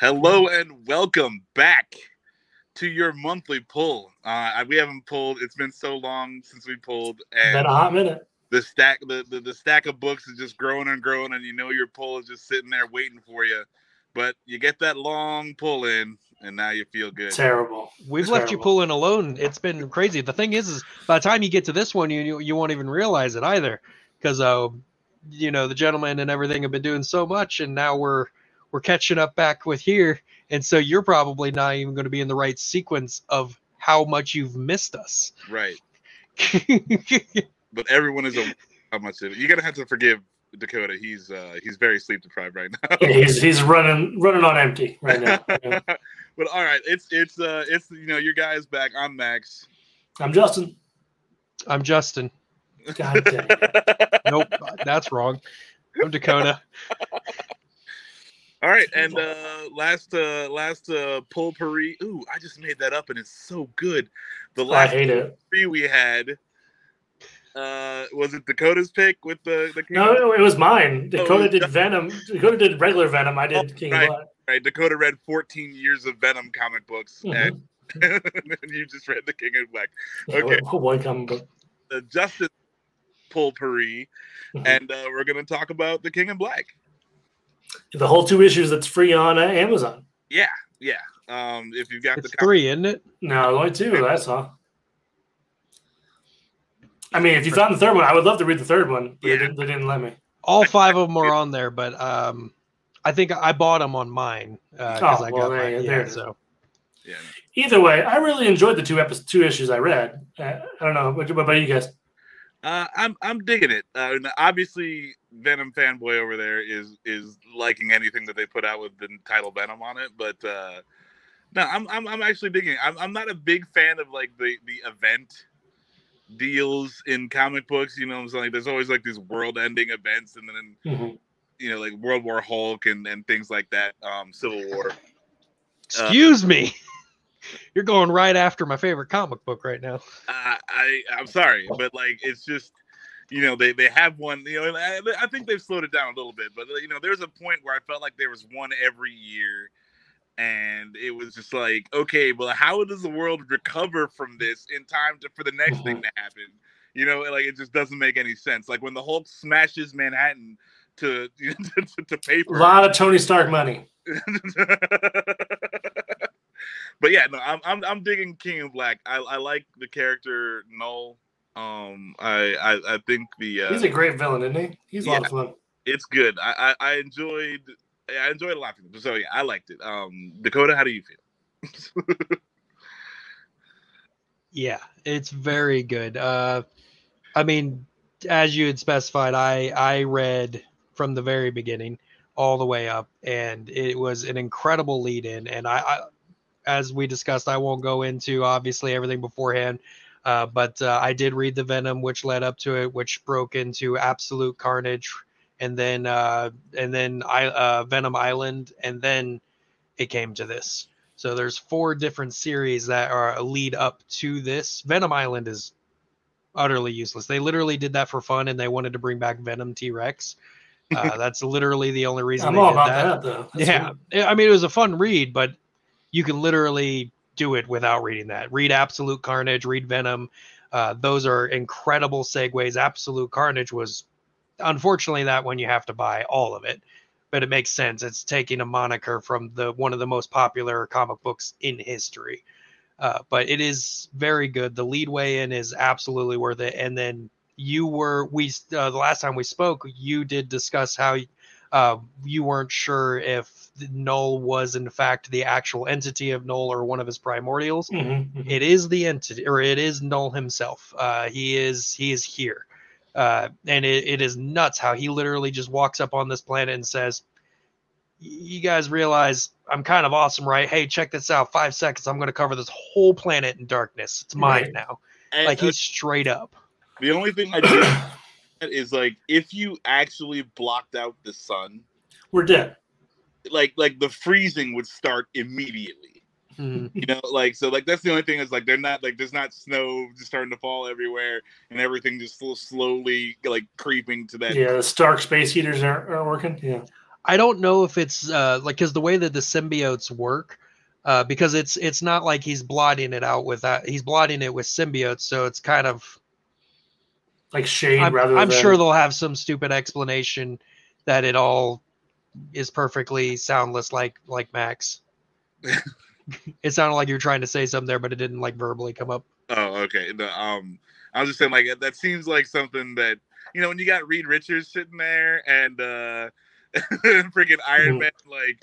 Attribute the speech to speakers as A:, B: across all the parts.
A: Hello and welcome back to your monthly pull. Uh, we haven't pulled; it's been so long since we pulled, and
B: Been a hot minute.
A: the stack, the, the the stack of books is just growing and growing, and you know your pull is just sitting there waiting for you. But you get that long pull in, and now you feel good.
B: Terrible.
C: We've left you pulling alone. It's been crazy. The thing is, is by the time you get to this one, you you, you won't even realize it either, because uh, you know the gentleman and everything have been doing so much, and now we're we're catching up back with here, and so you're probably not even going to be in the right sequence of how much you've missed us.
A: Right. But everyone is a how much of it. You're gonna have to forgive Dakota. He's uh he's very sleep deprived right now.
B: Yeah, he's he's running running on empty right now. Yeah.
A: but all right, it's it's uh it's you know your guy's back. I'm Max.
B: I'm Justin.
C: I'm Justin.
B: God dang. it.
C: Nope, that's wrong. I'm Dakota.
A: All right, and uh last uh last uh pull Paris. Ooh, I just made that up and it's so good. The last three we had uh was it Dakota's pick with the the King
B: No, no, it was mine. Dakota
A: it's
B: did. Venom. Dakota did regular Venom. I did
A: Oh,
B: King
A: right. Right, Dakota read 14 years of Venom comic books
B: Mhm.
A: and you just read the King of Black. Okay.
B: Oh, one comic book.
A: Uh, Justice pull Paris
B: Mhm.
A: and uh we're gonna talk about the King in Black.
B: The whole two issues that's free on uh, Amazon.
A: Yeah, yeah. Um if you've got
C: It's
A: the comic
C: three, isn't it?
B: No, only two. That's all. I mean, if you found the third one, I would love to read the third one, but
A: Yeah.
B: they, didn't, they didn't let me.
C: All five of them are on there, but um, I think I bought them on mine because
B: Oh,
C: I
B: well,
C: got
B: there
C: mine. Yeah,
B: there
C: so
A: yeah.
B: Either way, I really enjoyed the two episodes, two issues I read. Uh, I don't know. What, what about you guys?
A: Uh, I'm I'm digging it. Uh, obviously, Venom fanboy over there is is liking anything that they put out with the title Venom on it. But uh, no, I'm, I'm I'm actually digging it. I'm I'm not a big fan of like the the event deals in comic books. You know, what I'm saying like there's always like these world-ending events, and then
B: Mhm.
A: you know like World War Hulk and and things like that. Um, Civil War.
C: excuse me. You're going right after my favorite comic book right now.
A: Uh, I I'm sorry, but like it's just you know they they have one you know I, I think they've slowed it down a little bit, but you know there's a point where I felt like there was one every year, and it was just like okay, well how does the world recover from this in time to for the next thing to happen? You know, like it just doesn't make any sense. Like when the Hulk smashes Manhattan to to, to paper.
B: A lot of Tony Stark money.
A: but yeah, no, I'm I'm I'm digging King of Black. I, I like the character Knull. Um, I I, I think the uh,
B: He's a great villain, isn't he? He's a lot of fun.
A: it's good. I, I I enjoyed I enjoyed a lot of it. So yeah, I liked it. Um, Dakota, how do you feel?
C: Yeah, it's very good. Uh, I mean, as you had specified, I I read from the very beginning all the way up, and it was an incredible lead in. And I, I as we discussed, I won't go into obviously everything beforehand, uh, but uh, I did read the Venom, which led up to it, which broke into Absolute Carnage, and then uh, and then I uh, Venom Island, and then it came to this. So there's four different series that are lead up to this. Venom Island is utterly useless. They literally did that for fun, and they wanted to bring back Venom T Rex. Uh, that's literally the only reason
B: I'm
C: they
B: all
C: did
B: about
C: that.
B: that, though. That's
C: yeah. I mean it was a fun read, but you can literally do it without reading that. Read Absolute Carnage, read Venom. Uh, those are incredible segues. Absolute Carnage was unfortunately that one you have to buy all of it, but it makes sense. It's taking a moniker from the one of the most popular comic books in history. Uh, but it is very good. The lead way in is absolutely worth it. And then you were we uh, the last time we spoke, you did discuss how uh, you weren't sure if Knull was in fact the actual entity of Knull or one of his primordials.
B: Mhm, mhm.
C: It is the entity, or it is Knull himself. Uh, he is he is here, uh, and it, it is nuts how he literally just walks up on this planet and says, "You guys realize I'm kind of awesome, right? Hey, check this out. Five seconds. I'm going to cover this whole planet in darkness. It's mine
B: Right.
C: now.
A: And,
C: Like
A: uh,
C: he's straight up.
A: the only thing I do is like if you actually blocked out the sun,
B: We're dead.
A: like like the freezing would start immediately.
C: Mhm.
A: You know, like so like that's the only thing is like they're not like there's not snow just starting to fall everywhere and everything just sl- slowly like creeping to that
B: Yeah, the Stark space heaters aren't, aren't working. Yeah.
C: I don't know if it's uh, like because the way that the symbiotes work, uh, because it's it's not like he's blotting it out with that. He's blotting it with symbiotes, so it's kind of.
B: Like shade
C: I'm,
B: rather
C: I'm
B: than.
C: sure they'll have some stupid explanation that it all is perfectly soundless, like like Max. it sounded like you were trying to say something there, but it didn't like verbally come up.
A: Oh, okay. The, um, I was just saying, like that seems like something that you know when you got Reed Richards sitting there and uh, freaking Iron
B: Mhm.
A: Man, like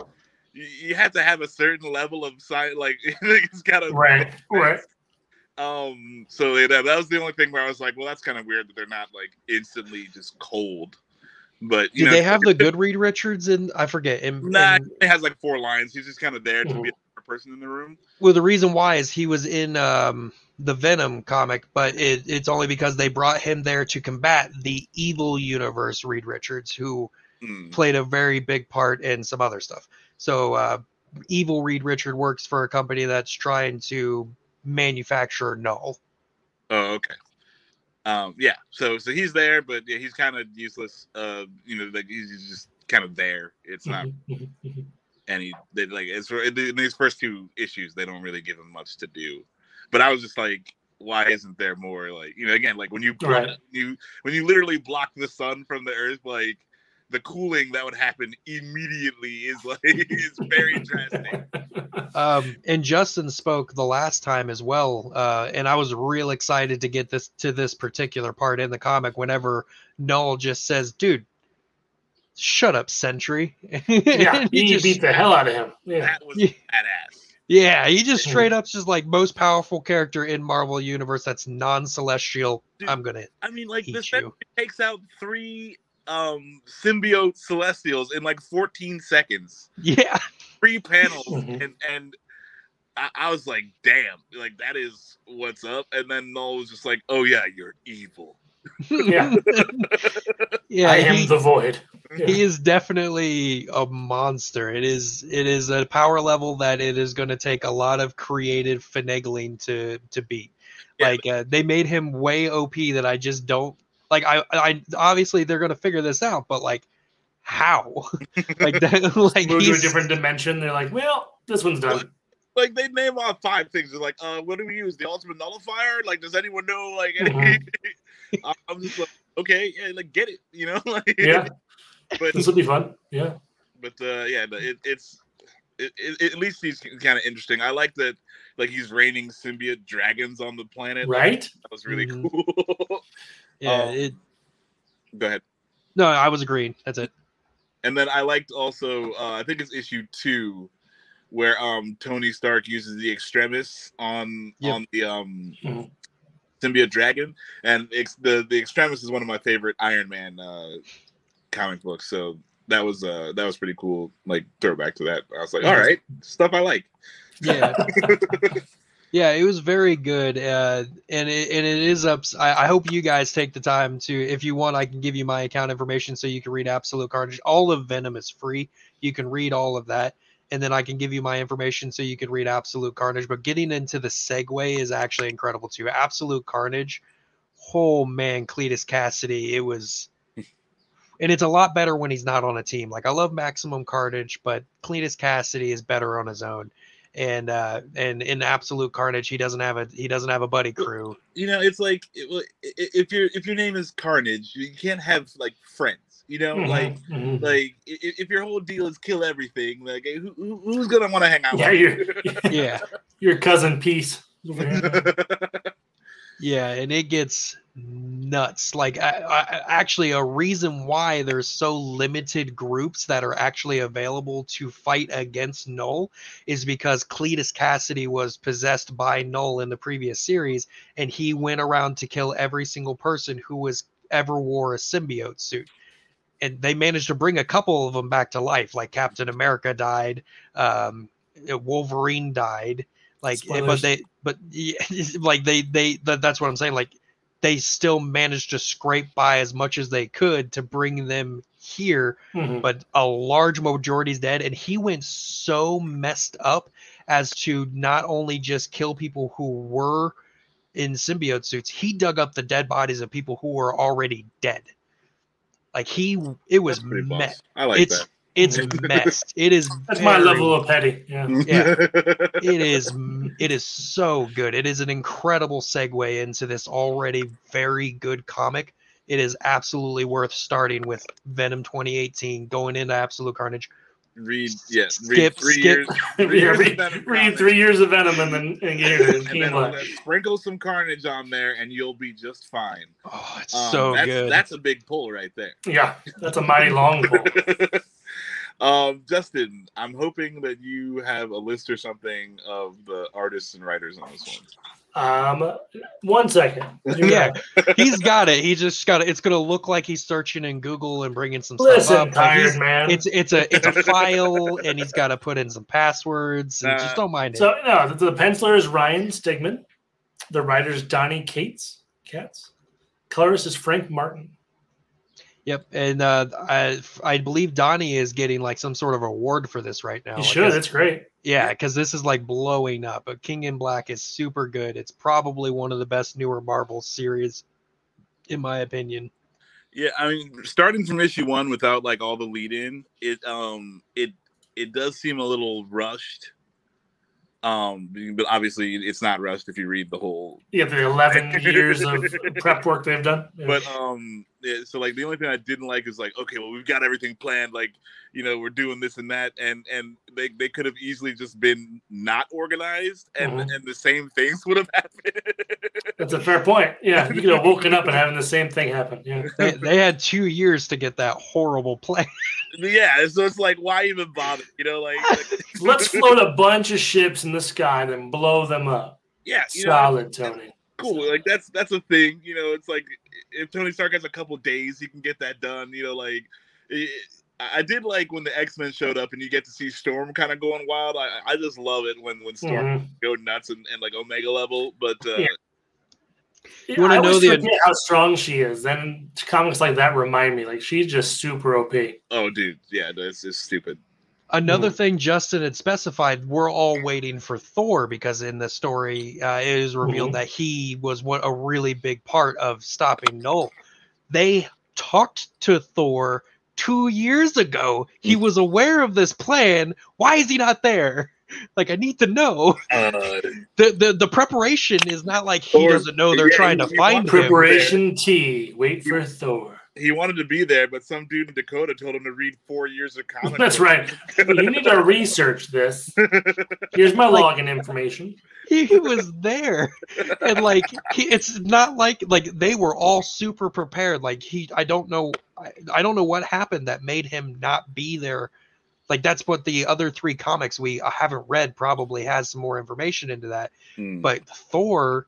A: you, you have to have a certain level of science, like it's got to
B: Right, right.
A: Um, so yeah, that, that was the only thing where I was like, well, that's kind of weird that they're not like instantly just cold. But you
C: Did
A: know,
C: they have the good Reed Richards in? I forget. In,
A: Nah,
C: in-
A: he has like four lines. He's just kind of there to be a person in the room.
C: well, the reason why is he was in um, the Venom comic, but it, it's only because they brought him there to combat the evil universe Reed Richards, who
A: Hmm.
C: played a very big part in some other stuff. So, uh, evil Reed Richard works for a company that's trying to manufacture Knull.
A: Oh, okay. Um, yeah. So so he's there, but yeah, he's kind of useless. Uh, you know, like he's just kind of there. It's not
B: mhm.
A: any they like it's in these first two issues they don't really give him much to do. But I was just like, why isn't there more like you know again like when you block,
B: Right.
A: you when you literally block the sun from the earth like the cooling that would happen immediately is like is very drastic.
C: Um, and Justin spoke the last time as well, uh, and I was real excited to get this to this particular part in the comic. Whenever Knull just says, "Dude, shut up, Sentry,"
B: yeah,
C: And
B: he,
C: just-
B: beat the hell out of him. Yeah.
A: That was
C: Yeah.
A: badass.
C: yeah, he just straight up just like most powerful character in Marvel universe that's non-celestial.
A: Dude.
C: I'm gonna
A: I mean, like
C: Eat
A: this takes out three um symbiote celestials in like 14 seconds.
C: yeah.
A: Three panels,
B: Mhm.
A: and and I, I was like, damn, like that is what's up. And then Knull was just like, oh yeah, you're evil.
B: Yeah.
C: yeah,
B: I am
C: he-
B: the void. Yeah.
C: he is definitely a monster. It is it is a power level that it is going to take a lot of creative finagling to to beat.
A: Yeah,
C: like uh, they made him way OP that I just don't like. I I obviously they're going to figure this out, but like how? like that like
B: Move to a different dimension. They're like, well, this one's done.
A: Like they name off five things. They're like, uh, what do we use? The ultimate nullifier? Like, does anyone know? Like, any...
B: Mhm.
A: I- I'm just like, okay, yeah, like get it, you know? like,
B: Yeah,
A: But
B: this will be fun. Yeah.
A: but uh, yeah, the- it, it's it, it, at least he's kind of interesting. I like that, like he's raining symbiote dragons on the planet.
B: Right?
A: That was really
C: Mhm.
A: cool.
C: yeah.
A: um,
C: it,
A: Go ahead.
C: no, I was agreeing. That's it.
A: And then I liked also, uh, I think it's issue two, where um Tony Stark uses the extremis on
C: Yep.
A: on the um
B: Mhm.
A: symbiote dragon, and ex- the the extremis is one of my favorite Iron Man uh, comic books. So that was uh that was pretty cool. Like throwback to that. I was like, all right, stuff I like.
C: Yeah. Yeah, it was very good, uh, and it, and it is up. I, I hope you guys take the time to, if you want, I can give you my account information so you can read Absolute Carnage. All of Venom is free. You can read all of that, and then I can give you my information so you can read Absolute Carnage. But getting into the segue is actually incredible too. Absolute Carnage, oh man, Cletus Kasady, it was, and it's a lot better when he's not on a team. Like I love Maximum Carnage, but Cletus Kasady is better on his own and uh and in absolute carnage he doesn't have a he doesn't have a buddy crew
A: You know, it's like it, well, i- i- if your if your name is Carnage, you can't have like friends. You know,
B: Mhm,
A: like
B: mhm.
A: like i- i- if your whole deal is kill everything, like who, who who's gonna want to hang out?
B: yeah,
A: with
B: your,
C: yeah
B: your cousin Peace.
C: yeah and it gets nuts. Like I, I, actually a reason why there's so limited groups that are actually available to fight against Knull is because Cletus Kasady was possessed by Knull in the previous series and he went around to kill every single person who was ever wore a symbiote suit. And they managed to bring a couple of them back to life like captain america died um wolverine died like eh, but they but yeah, like they they that, that's what i'm saying like they still managed to scrape by as much as they could to bring them here
B: Mhm.
C: but a large majority is dead and he went so messed up as to not only just kill people who were in symbiote suits he dug up the dead bodies of people who were already dead like he it was
A: That's pretty
C: me-
A: boss. I like
C: it's
A: that.
C: It's messed. It is.
B: That's my level of petty. Yeah.
C: Yeah. It is. It is so good. It is an incredible segue into this already very good comic. It is absolutely worth starting with Venom 2018, going into Absolute Carnage.
A: read yeah, read
C: Skip,
A: three
C: skip.
A: years. Three years of
B: read,
A: Venom
B: read three years of Venom and then and get it.
A: and
B: King
A: then
B: Black.
A: sprinkle some carnage on there, and you'll be just fine.
C: Oh, it's
A: Um,
C: so
A: that's,
C: good.
A: That's a big pull right there.
B: Yeah, that's a mighty long pull.
A: Um, Justin, I'm hoping that you have a list or something of the artists and writers on this one.
B: Um, one second.
C: yeah, he's got it. He just got it. It's gonna look like he's searching in Google and bringing some stuff
B: Listen,
C: up.
B: Tired
C: he's-
B: man.
C: it's it's a it's a file, and he's got to put in some passwords. And
A: Uh,
C: just don't mind it.
B: So no, the, the penciler is Ryan Stegman. The writer is Donnie Cates. Cats. Colorist is Frank Martin.
C: Yep, and uh, I I believe Donnie is getting like some sort of award for this right now.
B: You
C: Like,
B: should. That's great.
C: Yeah, because this is like blowing up. But King in Black is super good. It's probably one of the best newer Marvel series, in my opinion.
A: Yeah, I mean, starting from issue one without like all the lead in, it um it it does seem a little rushed. Um, but obviously it's not rushed if you read the whole
B: Yeah, the eleven years of prep work they've done.
A: But um yeah, so like the only thing i didn't like is like okay well we've got everything planned like you know we're doing this and that and and they, they could have easily just been not organized and
B: Mhm.
A: and the same things would have happened
B: That's a fair point. Yeah, you could have woken up and having the same thing happen. Yeah.
C: They, they had two years to get that horrible plan.
A: yeah so it's like why even bother you know like, like
B: Let's float a bunch of ships in the sky and then blow them up.
A: yeah you know,
B: Solid, Tony.
A: Cool like that's that's a thing you know it's like if tony stark has a couple days he can get that done you know like it, I I did like when the X Men showed up and you get to see Storm kind of going wild. I, I just love it when when Storm
B: Mhm.
A: go nuts and, and like Omega level. But uh,
B: Yeah.
C: You wanna know the-
B: forget how strong she is. Then comics like that remind me, like she's just super OP.
A: oh, dude, yeah, that's just stupid.
C: Another
B: Mm-hmm.
C: thing Justin had specified, we're all waiting for Thor because in the story uh, it is revealed
B: Mhm.
C: that he was what a really big part of stopping Knull. They talked to Thor two years ago.
B: Mm.
C: He was aware of this plan. Why is he not there? Like I need to know.
A: Uh,
C: The the, the preparation is not like he
A: Thor-
C: doesn't know they're
A: yeah,
C: trying to
A: he- he
C: find
A: wants
C: him.
B: Preparation T. Wait for Thor.
A: He wanted to be there, but some dude in Dakota told him to read four years of comics.
B: That's right. You need to research this. Here's my
C: Like-
B: login information.
C: he was there and like he, it's not like like they were all super prepared like he i don't know I, I don't know what happened that made him not be there like that's what the other three comics we uh, haven't read probably has some more information into that
A: Hmm.
C: but thor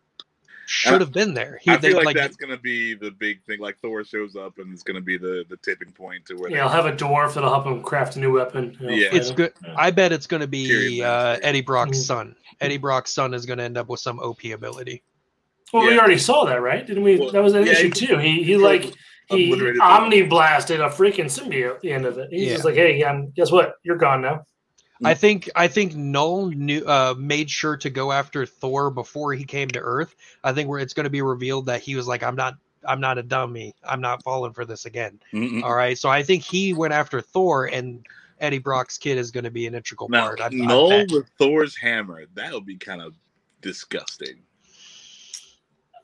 C: should have been there he
A: I
C: they,
A: feel like,
C: like
A: that's gonna be the big thing. Like Thor shows up, and it's gonna be the the tipping point to where.
B: Yeah, I'll have a dwarf that'll help him craft a new weapon. you know,
A: Yeah.
C: it's
B: for-
C: good i bet it's going to be uh eddie brock's
B: Mhm.
C: son eddie brock's son is going to end up with some op ability
B: Well, we already saw that, right? Didn't we?
A: Well,
B: that was an
A: yeah,
B: issue
A: he-
B: too. He he like he
A: Obliterated the-
B: omni blasted a freaking symbiote at the end of it. He's
C: Yeah.
B: just like, hey, um, guess what? You're gone now.
C: I think I think Knull knew uh, made sure to go after Thor before he came to Earth. I think where it's going to be revealed that he was like, "I'm not, I'm not a dummy. I'm not falling for this again." All right, so I think he went after Thor, and Eddie Brock's kid is going to be an integral
A: Now,
C: part. I, I
A: Knull
C: bet.
A: with Thor's hammer, that would be kind of disgusting.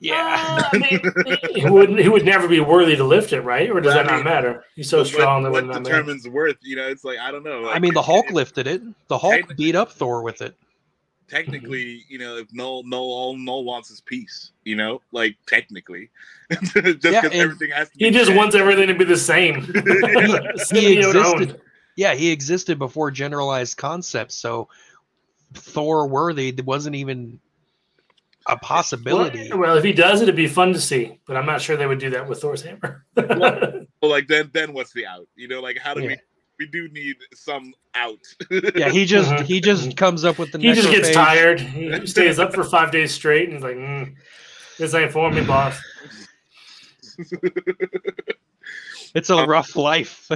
C: Yeah,
B: Uh, he would he would never be worthy to lift it, right? Or does
A: Well, I
B: that not matter? He's so
A: But
B: strong that
A: what,
B: would
A: what
B: not matter.
A: determines worth? You know, it's like I don't know.
C: I mean the Hulk
A: if-
C: lifted it. The Hulk beat up Thor with it.
A: technically, you know, if Knull Knull all Knull wants his peace, you know, like technically, just because
C: Yeah,
A: everything has to.
B: He
A: be
B: just
A: fair.
B: wants everything to be the same.
C: he
B: Symbiote owned.
C: existed. Yeah, he existed before generalized concepts. So Thor worthy wasn't even a possibility.
B: Well, well, if he does it, it'd be fun to see. But I'm not sure they would do that with Thor's hammer.
A: Well, like then then what's the out? You know, like how do
C: Yeah.
A: we we do need some out.
C: Yeah, he just
B: Mhm.
C: he just comes up with the.
B: he just gets
C: necrophage.
B: tired. He stays up for five days straight, and he's like, mm, "This ain't for me, boss."
C: It's a rough life.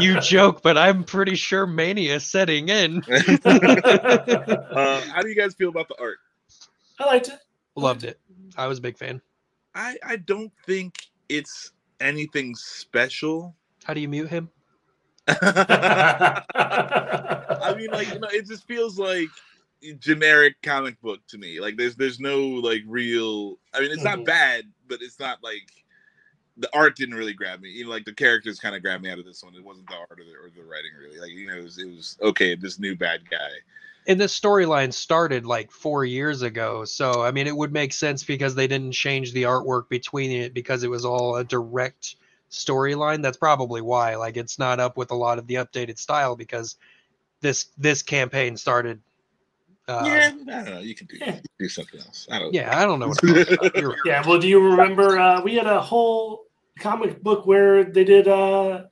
C: you joke, but I'm pretty sure mania is setting in.
A: uh, how do you guys feel about the art?
B: I liked it.
C: Loved it. I was a big fan.
A: I I don't think it's anything special.
C: How do you mute him?
A: I mean, like, you know, it just feels like generic comic book to me. Like, there's there's no like real. I mean, it's not
B: Mhm.
A: bad, but it's not like the art didn't really grab me. You know, like the characters kind of grabbed me out of this one. It wasn't the art or the, or the writing really. Like, you know, it was, it was okay. This new bad guy.
C: And this storyline started like four years ago so i mean it would make sense because they didn't change the artwork between it because it was all a direct storyline that's probably why like it's not up with a lot of the updated style because this this campaign started uh,
A: yeah, I don't know. You can do
B: Yeah.
A: do something else. I don't.
C: yeah i don't know what I'm talking about. You're right.
B: yeah, well, do you remember uh, we had a whole comic book where they did uh,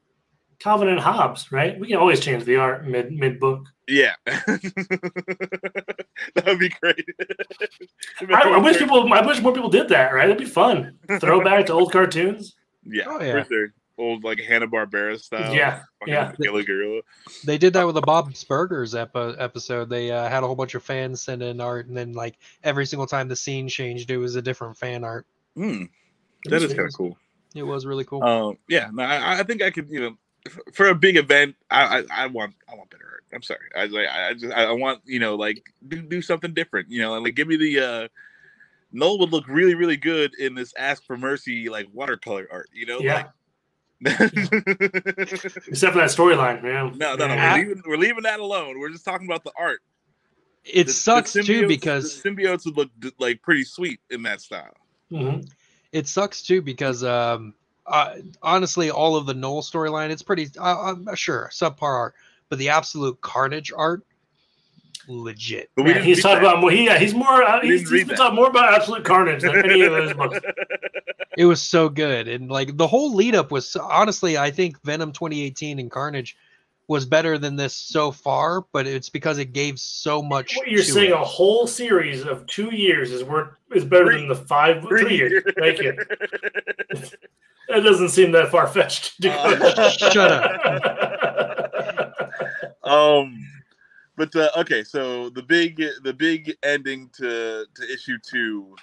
B: Calvin and Hobbes, right? We can always change the art mid mid book.
A: Yeah, that would be great.
B: I, I wish people, I wish more people did that. Right? That'd be fun. Throwback to old cartoons.
A: Yeah,
C: Oh,
A: for
C: yeah.
A: sure. Old like Hanna Barbera style.
B: Yeah, yeah.
A: Killer Gorilla.
C: they did that with the bob's burgers epi- episode they uh, had a whole bunch of fans send in art and then like every single time the scene changed it was a different fan art
A: Hmm, that is kind of cool.
C: it was really cool
A: Um, yeah, no, I, I think I could, you know, f- for a big event, I, I, I want, I want better art. I'm sorry, I, like, I just, I want, you know, like do do something different, you know, and like give me the. uh Noel would look really, really good in this "Ask for Mercy" like watercolor art, you know.
B: Yeah.
A: Like,
B: Except for that storyline, man.
A: no, no, no. We're leaving, we're leaving that alone. We're just talking about the art.
C: it
A: The- the
C: sucks too because
A: the symbiotes would look like pretty sweet in that style.
B: Mhm.
C: it sucks too because um uh, honestly all of the Noel storyline it's pretty uh, I'm sure subpar art but the absolute carnage art legit
A: But we
B: Yeah, he's talking
A: that.
B: about more. He, yeah, he's more. Uh,
A: We
B: he's,
A: didn't
B: he's been talking more about Absolute Carnage than any of those books.
C: it was so good and like the whole lead up was honestly I think Venom 2018 and Carnage was better than this so far but it's because it gave so much
B: What you're
C: to
B: saying,
C: it.
B: a whole series of two years is worth is better
A: Three.
B: than the five three years. Thank you. That doesn't seem that far fetched.
A: Uh,
C: shut
A: um but uh, okay so the big the big ending to to issue two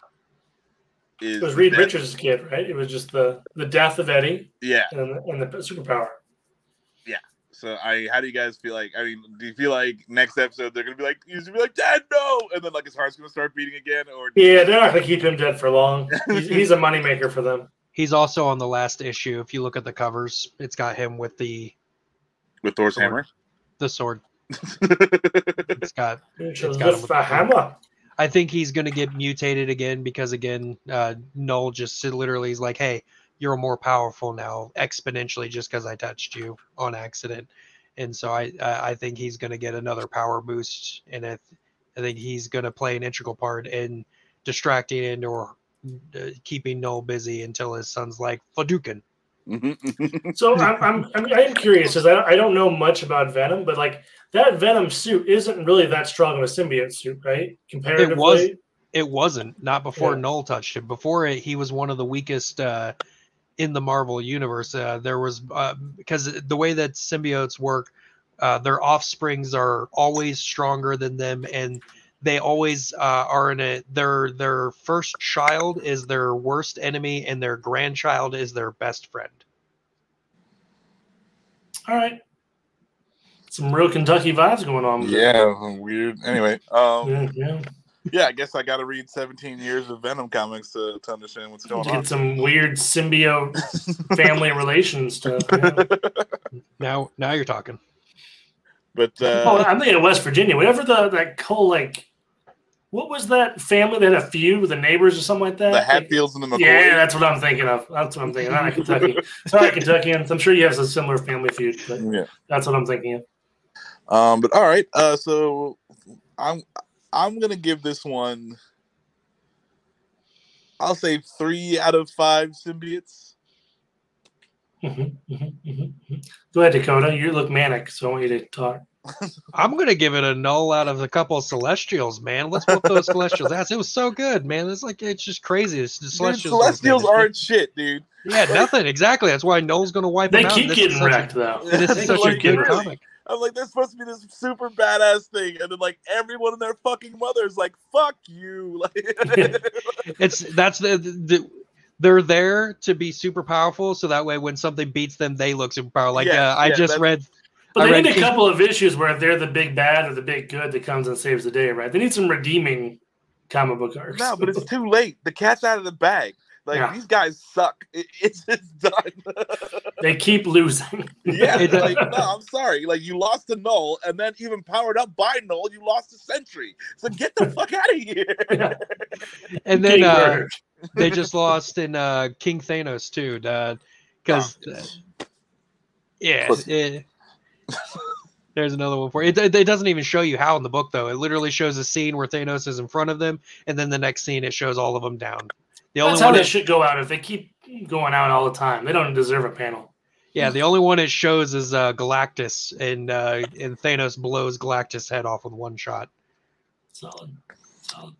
A: is
B: It was
A: the
B: Reed
A: death-
B: Richards' kid, right? It was just the the death of Eddie
A: yeah
B: and, and the superpower. Yeah.
A: So i how do you guys feel like i mean do you feel like next episode they're gonna be like he's gonna be like dad no and then like his heart's gonna start beating again or
B: Yeah, they're not going to keep him dead for long. He's, he's a moneymaker for them.
C: he's also on the last issue if you look at the covers it's got him with the
A: with thor's
C: Sword.
A: hammer
C: the sword it's got
B: It's
C: It's
B: a
C: got
B: lift
C: the-
B: hammer.
C: I think he's going to get mutated again because again, uh, Knull just literally is like, "Hey, you're more powerful now exponentially just because I touched you on accident," and so I I I think he's going to get another power boost, and I, th- I think he's going to play an integral part in distracting and or uh, keeping Knull busy until his son's like Hadouken.
B: So I'm, I'm, I'm I am curious because I, I don't know much about Venom, but like that Venom suit isn't really that strong of a symbiote suit, right? Comparatively,
C: was. It wasn't not before
B: Yeah.
C: Knull touched him. Before it, he was one of the weakest uh, in the Marvel universe. Uh, there was uh, because the way that symbiotes work, uh, their offsprings are always stronger than them, and they always uh, are in a their their first child is their worst enemy, and their grandchild is their best friend.
B: All right. Some real Kentucky vibes going on.
A: yeah weird anyway um
B: Yeah, yeah.
A: yeah i guess i gotta read 17 years of venom comics to, to understand what's going
B: To
A: on
B: get some weird symbiote family relations stuff. yeah.
C: Now now you're talking.
A: but
B: oh,
A: uh
B: I'm thinking of West Virginia. Whatever the that whole like, what was that family that had a feud with the neighbors or something like that?
A: the hatfields and the McCoys.
B: Yeah, that's what I'm thinking of. That's what I'm thinking. Not Kentucky. Sorry, Kentuckians. I'm sure you have a similar family feud, but
A: yeah
B: that's what I'm thinking of.
A: Um, but all right, uh, so I'm I'm gonna give this one. I'll say three out of five symbiotes.
B: Mhm, mhm, mhm, mhm. Go ahead, Dakota. You look manic, so I want you to talk.
C: I'm gonna give it a null out of a couple of Celestials, man. Let's put those Celestials ass. It was so good, man. It's like it's just crazy. It's the
A: Dude,
C: Celestials.
A: Celestials aren't shit, dude.
C: Yeah, nothing. Exactly. That's why Noel's gonna wipe
B: They
C: them out. They keep
B: getting
C: such a-
B: wrecked, though.
C: This is
B: They
C: such a good
B: wrecked.
C: comic.
A: I'm like, there's supposed to be this super badass thing, and then like everyone and their fucking mother's like, "Fuck you!" Like,
C: It's that's the, the they're there to be super powerful, so that way when something beats them, they look super powerful. Like
A: Yeah,
C: uh, I
A: yeah,
C: just read
B: But they
C: read
B: need a couple of issues where they're the big bad or the big good that comes and saves the day, right? They need some redeeming comic book arcs.
A: No, but it's too late. The cat's out of the bag. Like
B: Yeah.
A: these guys suck. It, it's just done.
B: they keep losing.
A: yeah, like no, I'm sorry. Like you lost to Knull, and then even powered up by Knull, you lost to Sentry. So get the fuck out of here.
C: And then uh, they just lost in uh, King Thanos too, because
A: Oh,
C: yeah,
A: Pussy.
C: it- there's another one for you. It, it doesn't even show you how in the book though. It literally shows a scene where Thanos is in front of them, and then the next scene it shows all of them down. The
B: That's
C: only
B: how
C: one,
B: they
C: it,
B: should go out if they keep going out all the time. They don't deserve a panel.
C: yeah, the only one it shows is uh, Galactus, and uh, and Thanos blows Galactus' head off with one shot.
B: Solid. Solid.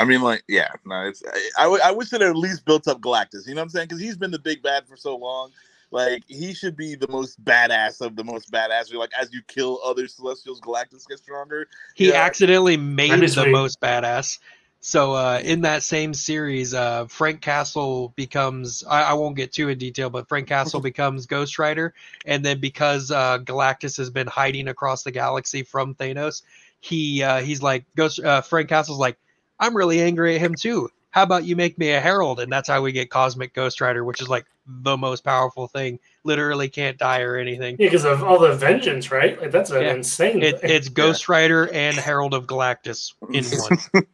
A: I mean, like, yeah, no, it's. I, I, w- I wish it at least built up Galactus. You know what I'm saying? Because he's been the big bad for so long. Like, he should be the most badass of the most badass. Like, as you kill other Celestials, Galactus gets stronger.
C: He
A: Yeah.
C: accidentally made the
B: sweet.
C: most badass. So uh, in that same series, uh, Frank Castle becomes I, I won't get too in detail, but Frank Castle becomes Ghost Rider, and then because uh, Galactus has been hiding across the galaxy from Thanos, he uh, he's like Ghost uh, Frank Castle's like I'm really angry at him too. How about you make me a herald? And that's how we get Cosmic Ghost Rider, which is like the most powerful thing. Literally can't die or anything.
B: Yeah, because of all the vengeance, right? Like that's an
C: Yeah.
B: insane.
C: It,
B: thing.
C: it's Ghost Rider and Herald of Galactus in one.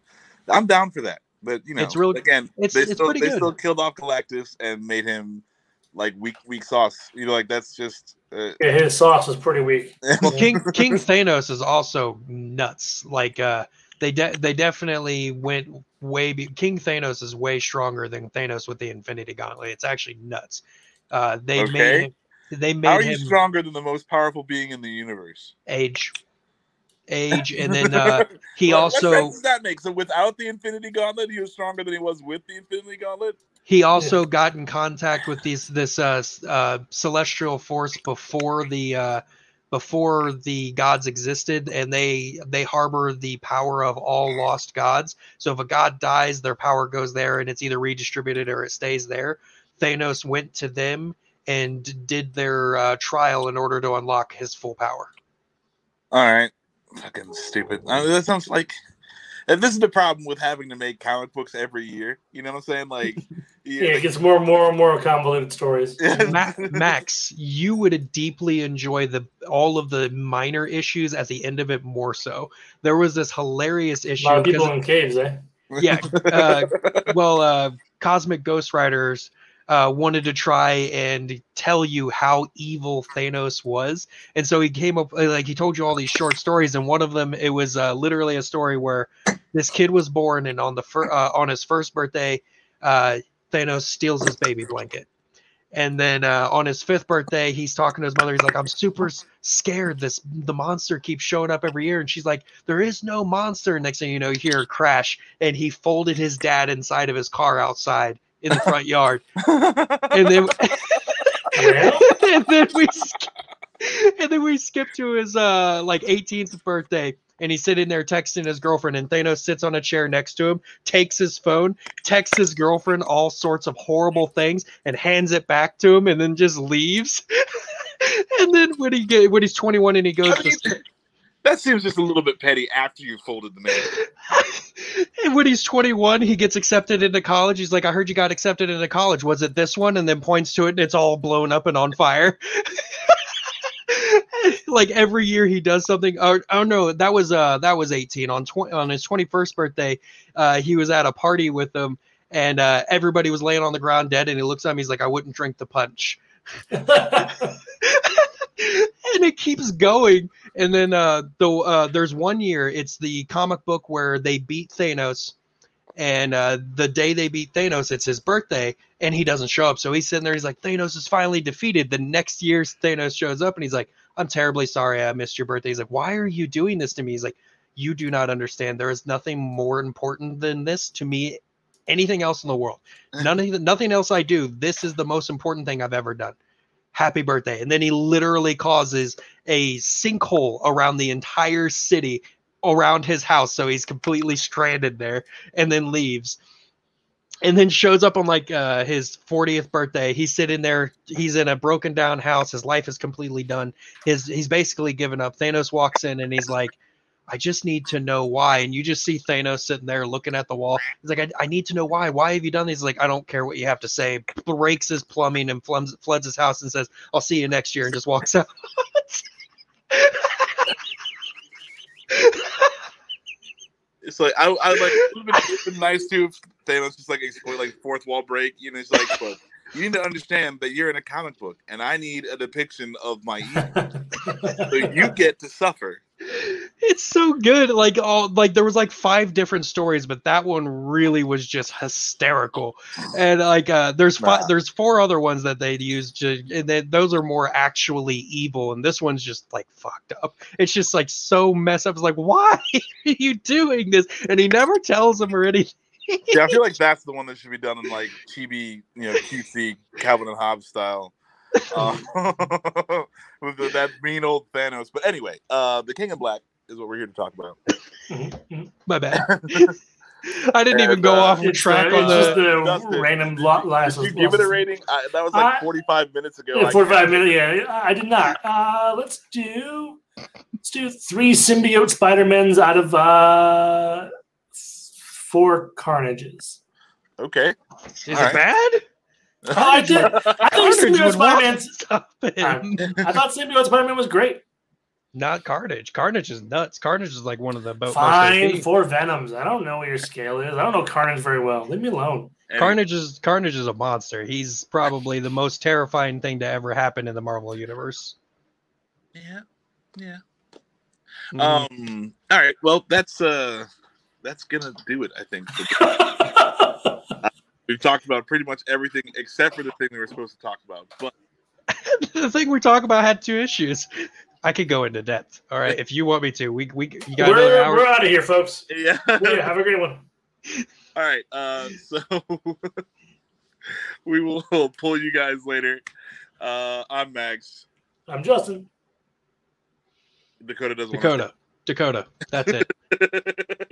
A: I'm down for that. But, you know,
C: It's really-
A: again,
C: it's-
A: they,
C: it's
A: still,
C: pretty
A: they
C: good.
A: still killed off Galactus and made him, like, weak, weak sauce. You know, like, that's just. Uh,
B: yeah, his sauce is pretty weak.
C: well king king thanos is also nuts like uh they de- they definitely went way be- king thanos is way stronger than thanos with the infinity gauntlet it's actually nuts uh they
A: Okay.
C: made him they
A: How
C: made
A: are you
C: him
A: stronger than the most powerful being in the universe?
C: age age and then uh he
A: What-
C: also
A: What sense does that make? So without the Infinity Gauntlet, he was stronger than he was with the Infinity Gauntlet?
C: he also got in contact with these this uh, uh celestial force before the uh before the gods existed and they they harbor the power of all lost gods so if a god dies their power goes there and it's either redistributed or it stays there thanos went to them and did their uh, trial in order to unlock his full power
A: All right. Fucking stupid. Mean, that sounds like. And this is the problem with having to make comic books every year. You know what I'm saying? Like,
B: Yeah, it gets more and more and more convoluted stories.
C: Ma- Max, you would deeply enjoy the all of the minor issues at the end of it more so. There was this hilarious issue.
B: A
C: issue.
B: lot of
C: 'cause-
B: people in caves, eh?
C: yeah, uh, well, uh, Cosmic Ghost Riders uh, wanted to try and tell you how evil Thanos was, and so he came up like he told you all these short stories, and one of them it was uh, literally a story where this kid was born, and on the fir- uh, on his first birthday, uh, Thanos steals his baby blanket. And then uh, on his fifth birthday, he's talking to his mother. He's like, "I'm super scared. This the monster keeps showing up every year." And she's like, "There is no monster." Next thing you know, you hear a crash, and he folded his dad inside of his car outside in the front yard. And then, and then we, and then we skip to his uh like 18th birthday, and he's sitting there texting his girlfriend, and Thanos sits on a chair next to him, takes his phone, texts his girlfriend all sorts of horrible things, and hands it back to him, and then just leaves. and then when he get when he's 21 and he goes
A: I
C: to
A: that seems just a little bit petty after you folded the man.
C: And when he's 21, he gets accepted into college. He's like, I heard you got accepted into college. Was it this one? And then points to it and it's all blown up and on fire. like every year he does something. Or, oh no, that was uh that was 18 on tw- on his 21st birthday. Uh, he was at a party with them and uh, everybody was laying on the ground dead. And he looks at me. He's like, I wouldn't drink the punch. and it keeps going. And then uh the uh there's one year it's the comic book where they beat Thanos. And uh the day they beat Thanos it's his birthday and he doesn't show up. So he's sitting there he's like Thanos is finally defeated. The next year Thanos shows up and he's like I'm terribly sorry I missed your birthday. He's like why are you doing this to me? He's like you do not understand. There is nothing more important than this to me anything else in the world. None of nothing else I do. This is the most important thing I've ever done happy birthday and then he literally causes a sinkhole around the entire city around his house so he's completely stranded there and then leaves and then shows up on like uh, his 40th birthday. He's sitting there. He's in a broken down house. His life is completely done. His he's basically given up. Thanos walks in and he's like, "I just need to know why." And you just see Thanos sitting there looking at the wall. He's like, "I, I need to know why. Why have you done this?" He's like, "I don't care what you have to say." Breaks his plumbing and floods, floods his house and says, "I'll see you next year," and just walks out.
A: It's like I, I like it would have been, been nice to if Thanos just like exploit like fourth wall break. You know, it's like, look, you need to understand that you're in a comic book, and I need a depiction of my evil, so you get to suffer.
C: It's so good like all like there was like five different stories but that one really was just hysterical and like uh there's five
A: Wow.
C: there's four other ones that they'd use to and then those are more actually evil and this one's just like fucked up it's just like so messed up it's like why are you doing this and he never tells them or anything
A: Yeah, I feel like that's the one that should be done in like chibi, you know, cutesy Calvin and Hobbes style. Uh, with the, that mean old Thanos. But anyway, uh, the King of Black is what we're here to talk about.
C: my bad i didn't even go
A: uh,
C: off the track
B: uh,
C: on
B: it's just
C: the
B: the
A: Dustin,
B: random lot last.
A: Did you give it a rating? I, that was like
B: I-
A: 45 minutes ago.
B: Yeah,
A: I
B: 45 minutes. Yeah, I did not. Uh, let's do let's do three symbiote Spider-Mans out of uh, four Carnages.
A: Okay.
C: is
A: All
C: it
A: right.
C: bad
B: Oh, I did. I think
C: Carnage
B: symbiote
C: would
B: Spider-Man.
C: and stop him.
B: I thought symbiote Spider-Man was great.
C: Not Carnage. Carnage is nuts. Carnage is like one of the bo-
B: Fine,
C: OP.
B: four Venoms. I don't know what your scale is. I don't know Carnage very well. Leave me alone.
A: And-
C: Carnage is Carnage is a monster. He's probably the most terrifying thing to ever happen in the Marvel universe.
A: Yeah. Yeah.
C: Mhm.
A: Um. All right. Well, that's uh, that's gonna do it. I think. We've talked about pretty much everything except for the thing we were supposed to talk about. But
C: the thing we're talking about had two issues. I could go into depth. All right, if you want me to. We we you got another
B: we're,
C: hour.
B: we're out of here, folks.
A: yeah.
B: Yeah, have a great one.
A: All right. Uh, so we will pull you guys later. Uh, I'm Max.
B: I'm Justin.
A: Dakota doesn't. wanna
C: Dakota. Dakota. That's it.
A: say-